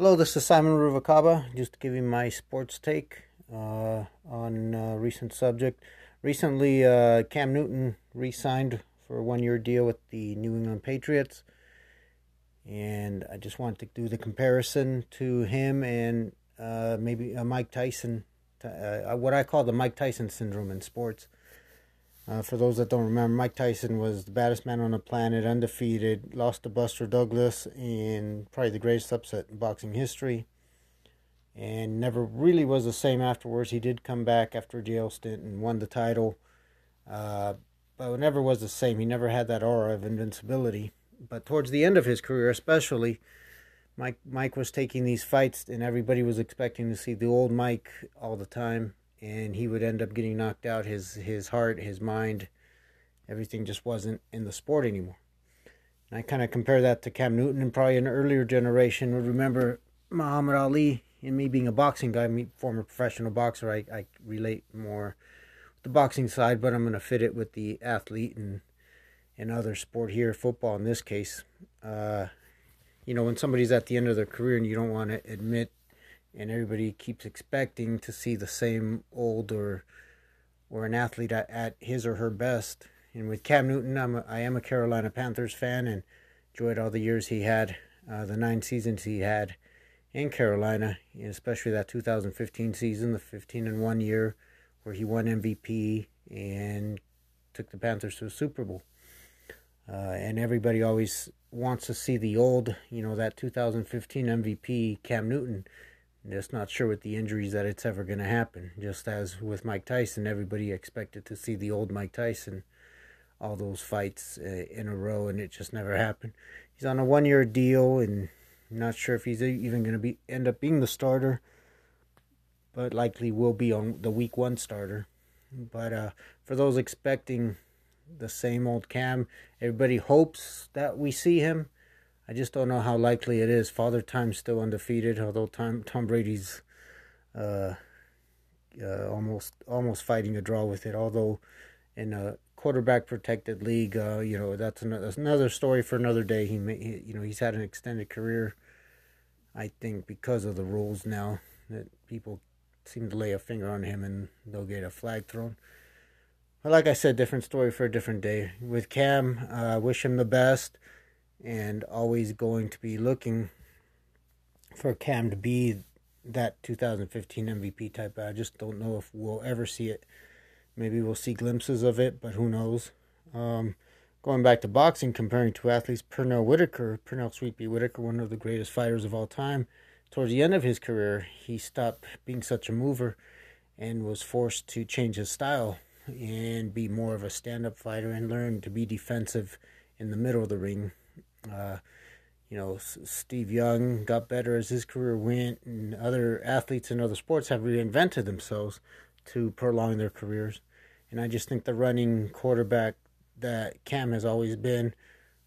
Hello, this is Simon Ruvalcaba. Just giving my sports take uh, on a recent subject. Recently, uh, Cam Newton re-signed for a one-year deal with the New England Patriots, and I just wanted to do the comparison to him and uh, maybe uh, Mike Tyson, uh, what I call the Mike Tyson syndrome in sports. Uh, for those that don't remember, Mike Tyson was the baddest man on the planet, undefeated, lost to Buster Douglas in probably the greatest upset in boxing history, and never really was the same afterwards. He did come back after a jail stint and won the title, uh, but never was the same. He never had that aura of invincibility. But towards the end of his career, especially, Mike Mike was taking these fights, and everybody was expecting to see the old Mike all the time and he would end up getting knocked out. His his heart, his mind, everything just wasn't in the sport anymore. And I kind of compare that to Cam Newton, and probably an earlier generation would remember Muhammad Ali. And me being a boxing guy, me former professional boxer, I, I relate more with the boxing side, but I'm going to fit it with the athlete and and other sport here, football in this case. Uh, you know, when somebody's at the end of their career and you don't want to admit and everybody keeps expecting to see the same old or or an athlete at, at his or her best. And with Cam Newton, I'm a, I am a Carolina Panthers fan and enjoyed all the years he had, uh, the nine seasons he had in Carolina, and especially that 2015 season, the 15 and one year where he won MVP and took the Panthers to a Super Bowl. Uh, and everybody always wants to see the old, you know, that 2015 MVP Cam Newton just not sure with the injuries that it's ever going to happen. Just as with Mike Tyson, everybody expected to see the old Mike Tyson, all those fights uh, in a row, and it just never happened. He's on a one-year deal, and not sure if he's even going to be end up being the starter, but likely will be on the Week One starter. But uh, for those expecting the same old Cam, everybody hopes that we see him I just don't know how likely it is. Father Time's still undefeated, although Tom Brady's uh, uh, almost almost fighting a draw with it. Although in a quarterback protected league, uh, you know that's another, that's another story for another day. He, may, he, you know, he's had an extended career. I think because of the rules now that people seem to lay a finger on him and they'll get a flag thrown. But like I said, different story for a different day. With Cam, uh, wish him the best and always going to be looking for Cam to be that 2015 MVP type. I just don't know if we'll ever see it. Maybe we'll see glimpses of it, but who knows? Um, going back to boxing, comparing two athletes, Pernell Whitaker, Pernell Sweetpea Whitaker, one of the greatest fighters of all time. Towards the end of his career, he stopped being such a mover and was forced to change his style and be more of a stand up fighter and learn to be defensive in the middle of the ring uh, you know, Steve Young got better as his career went, and other athletes in other sports have reinvented themselves to prolong their careers. And I just think the running quarterback that Cam has always been,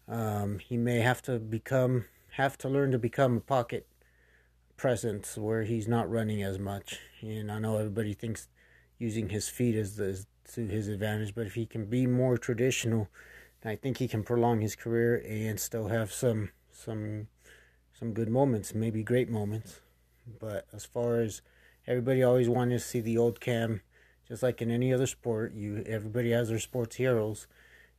um, he may have to become, have to learn to become a pocket presence where he's not running as much. And I know everybody thinks using his feet is, the, is to his advantage, but if he can be more traditional I think he can prolong his career and still have some some some good moments, maybe great moments. But as far as everybody always wanted to see the old Cam, just like in any other sport, you everybody has their sports heroes,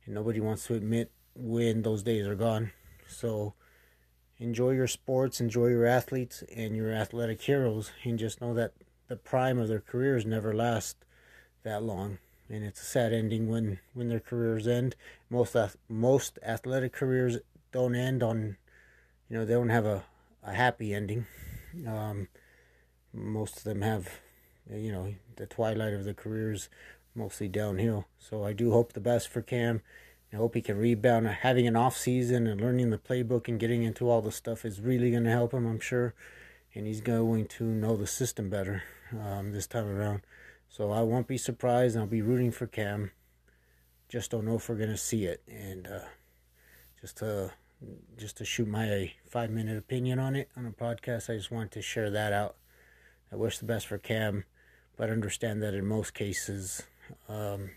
and nobody wants to admit when those days are gone. So enjoy your sports, enjoy your athletes and your athletic heroes, and just know that the prime of their careers never last that long and it's a sad ending when when their careers end. Most most athletic careers don't end on, you know, they don't have a a happy ending. Um, most of them have, you know, the twilight of their careers, mostly downhill. So I do hope the best for Cam. I hope he can rebound. Having an off season and learning the playbook and getting into all the stuff is really going to help him, I'm sure. And he's going to know the system better um, this time around. So I won't be surprised. I'll be rooting for Cam. Just don't know if we're gonna see it. And uh, just to just to shoot my five minute opinion on it on a podcast, I just wanted to share that out. I wish the best for Cam, but understand that in most cases, um,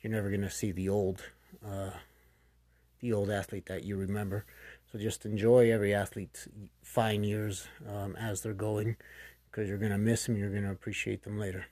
you're never gonna see the old uh, the old athlete that you remember. So just enjoy every athlete's fine years um, as they're going because you're to miss them. You're to appreciate them later.